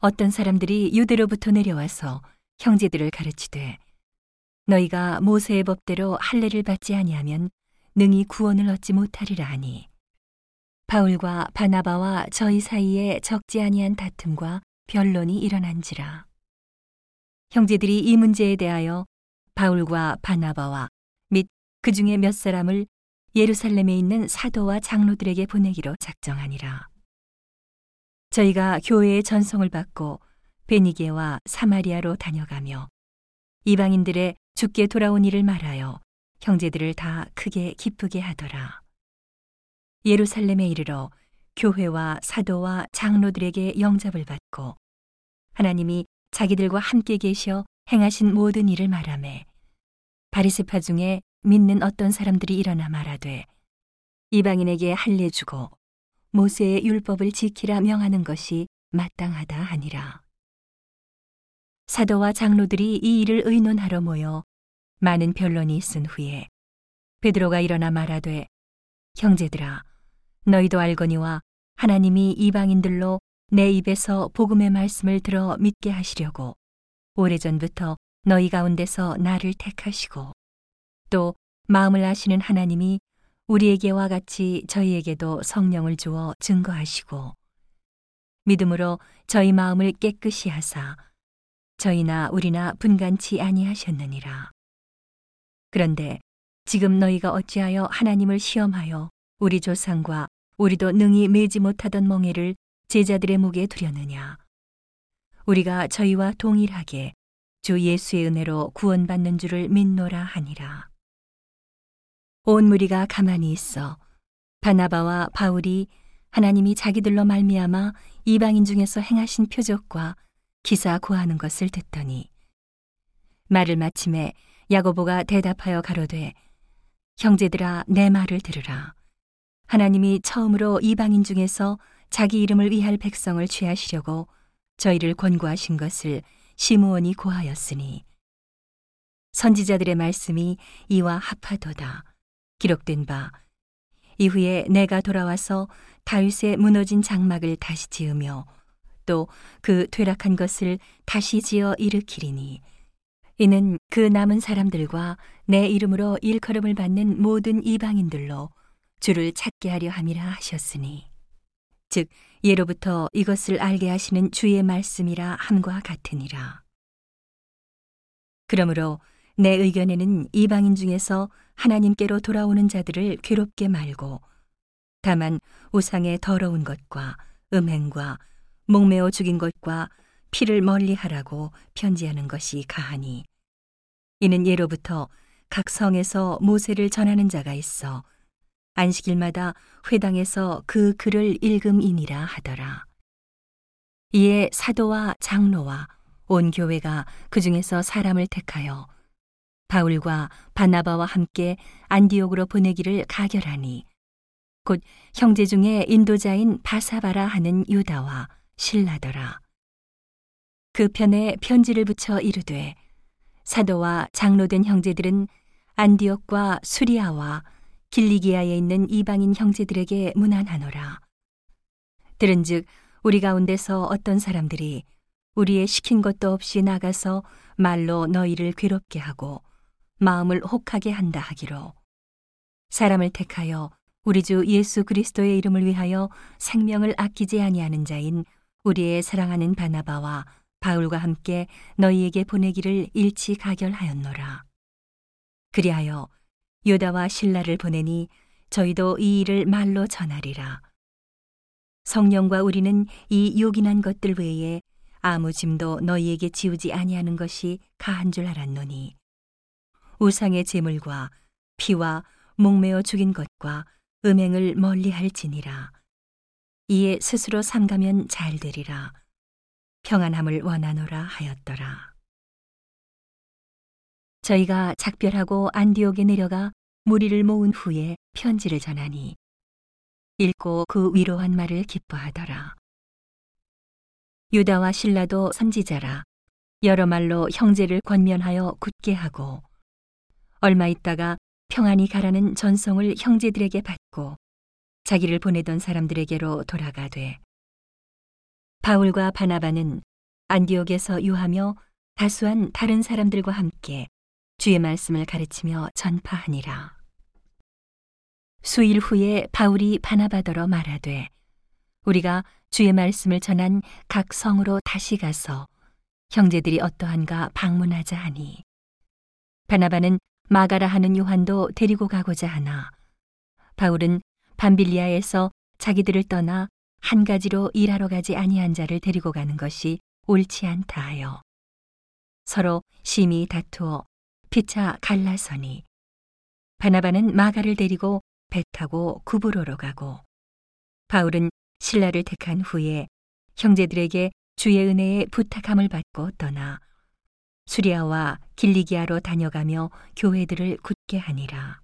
어떤 사람들이 유대로부터 내려와서 형제들을 가르치되 너희가 모세의 법대로 할례를 받지 아니하면 능히 구원을 얻지 못하리라 하니 바울과 바나바와 저희 사이에 적지 아니한 다툼과 변론이 일어난지라 형제들이 이 문제에 대하여 바울과 바나바와 및 그 중에 몇 사람을 예루살렘에 있는 사도와 장로들에게 보내기로 작정하니라. 저희가 교회의 전송을 받고 베니게와 사마리아로 다녀가며 이방인들의 죽게 돌아온 일을 말하여 형제들을 다 크게 기쁘게 하더라. 예루살렘에 이르러 교회와 사도와 장로들에게 영접을 받고 하나님이 자기들과 함께 계셔 행하신 모든 일을 말하매 바리세파 중에 믿는 어떤 사람들이 일어나 말하되 이방인에게 할례 주고 모세의 율법을 지키라 명하는 것이 마땅하다 하니라. 사도와 장로들이 이 일을 의논하러 모여 많은 변론이 있은 후에 베드로가 일어나 말하되 형제들아 너희도 알거니와 하나님이 이방인들로 내 입에서 복음의 말씀을 들어 믿게 하시려고 오래전부터 너희 가운데서 나를 택하시고 또 마음을 아시는 하나님이 우리에게와 같이 저희에게도 성령을 주어 증거하시고 믿음으로 저희 마음을 깨끗이 하사 저희나 우리나 분간치 아니하셨느니라. 그런데 지금 너희가 어찌하여 하나님을 시험하여 우리 조상과 우리도 능히 매지 못하던 멍에를 제자들의 목에 두려느냐. 우리가 저희와 동일하게 주 예수의 은혜로 구원받는 줄을 믿노라 하니라. 온 무리가 가만히 있어. 바나바와 바울이 하나님이 자기들로 말미암아 이방인 중에서 행하신 표적과 기사 고하는 것을 듣더니 말을 마침에 야고보가 대답하여 가로되 형제들아 내 말을 들으라. 하나님이 처음으로 이방인 중에서 자기 이름을 위할 백성을 취하시려고 저희를 권고하신 것을 시므온이 고하였으니 선지자들의 말씀이 이와 합하도다 기록된 바. 이후에 내가 돌아와서 다윗의 무너진 장막을 다시 지으며 또 그 퇴락한 것을 다시 지어 일으키리니 이는 그 남은 사람들과 내 이름으로 일컬음을 받는 모든 이방인들로 주를 찾게 하려 함이라 하셨으니 즉 예로부터 이것을 알게 하시는 주의 말씀이라 함과 같으니라. 그러므로 내 의견에는 이방인 중에서 하나님께로 돌아오는 자들을 괴롭게 말고 다만 우상의 더러운 것과 음행과 목매어 죽인 것과 피를 멀리 하라고 편지하는 것이 가하니 이는 예로부터 각 성에서 모세를 전하는 자가 있어 안식일마다 회당에서 그 글을 읽음이니라 하더라. 이에 사도와 장로와 온 교회가 그 중에서 사람을 택하여 바울과 바나바와 함께 안디옥으로 보내기를 가결하니 곧 형제 중에 인도자인 바사바라 하는 유다와 신라더라. 그 편에 편지를 붙여 이르되 사도와 장로된 형제들은 안디옥과 수리아와 길리기아에 있는 이방인 형제들에게 문안하노라. 들은즉 우리 가운데서 어떤 사람들이 우리의 시킨 것도 없이 나가서 말로 너희를 괴롭게 하고 마음을 혹하게 한다 하기로 사람을 택하여 우리 주 예수 그리스도의 이름을 위하여 생명을 아끼지 아니하는 자인 우리의 사랑하는 바나바와 바울과 함께 너희에게 보내기를 일치 가결하였노라. 그리하여 요다와 신라를 보내니 저희도 이 일을 말로 전하리라. 성령과 우리는 이 요긴한 것들 외에 아무 짐도 너희에게 지우지 아니하는 것이 가한 줄 알았노니 우상의 제물과 피와 목매어 죽인 것과 음행을 멀리할지니라. 이에 스스로 삼가면 잘 되리라. 평안함을 원하노라 하였더라. 저희가 작별하고 안디옥에 내려가 무리를 모은 후에 편지를 전하니 읽고 그 위로한 말을 기뻐하더라. 유다와 신라도 선지자라 여러 말로 형제를 권면하여 굳게 하고 얼마 있다가 평안히 가라는 전송을 형제들에게 받고 자기를 보내던 사람들에게로 돌아가 되 바울과 바나바는 안디옥에서 유하며 다수한 다른 사람들과 함께 주의 말씀을 가르치며 전파하니라. 수일 후에 바울이 바나바더러 말하되 우리가 주의 말씀을 전한 각 성으로 다시 가서 형제들이 어떠한가 방문하자 하니 바나바는 마가라 하는 요한도 데리고 가고자 하나. 바울은 밤빌리아에서 자기들을 떠나 한 가지로 일하러 가지 아니한 자를 데리고 가는 것이 옳지 않다 하여 서로 심히 다투어 피차 갈라서니 바나바는 마가를 데리고 배 타고 구브로로 가고 바울은 신라를 택한 후에 형제들에게 주의 은혜에 부탁함을 받고 떠나 수리아와 길리기아로 다녀가며 교회들을 굳게 하니라.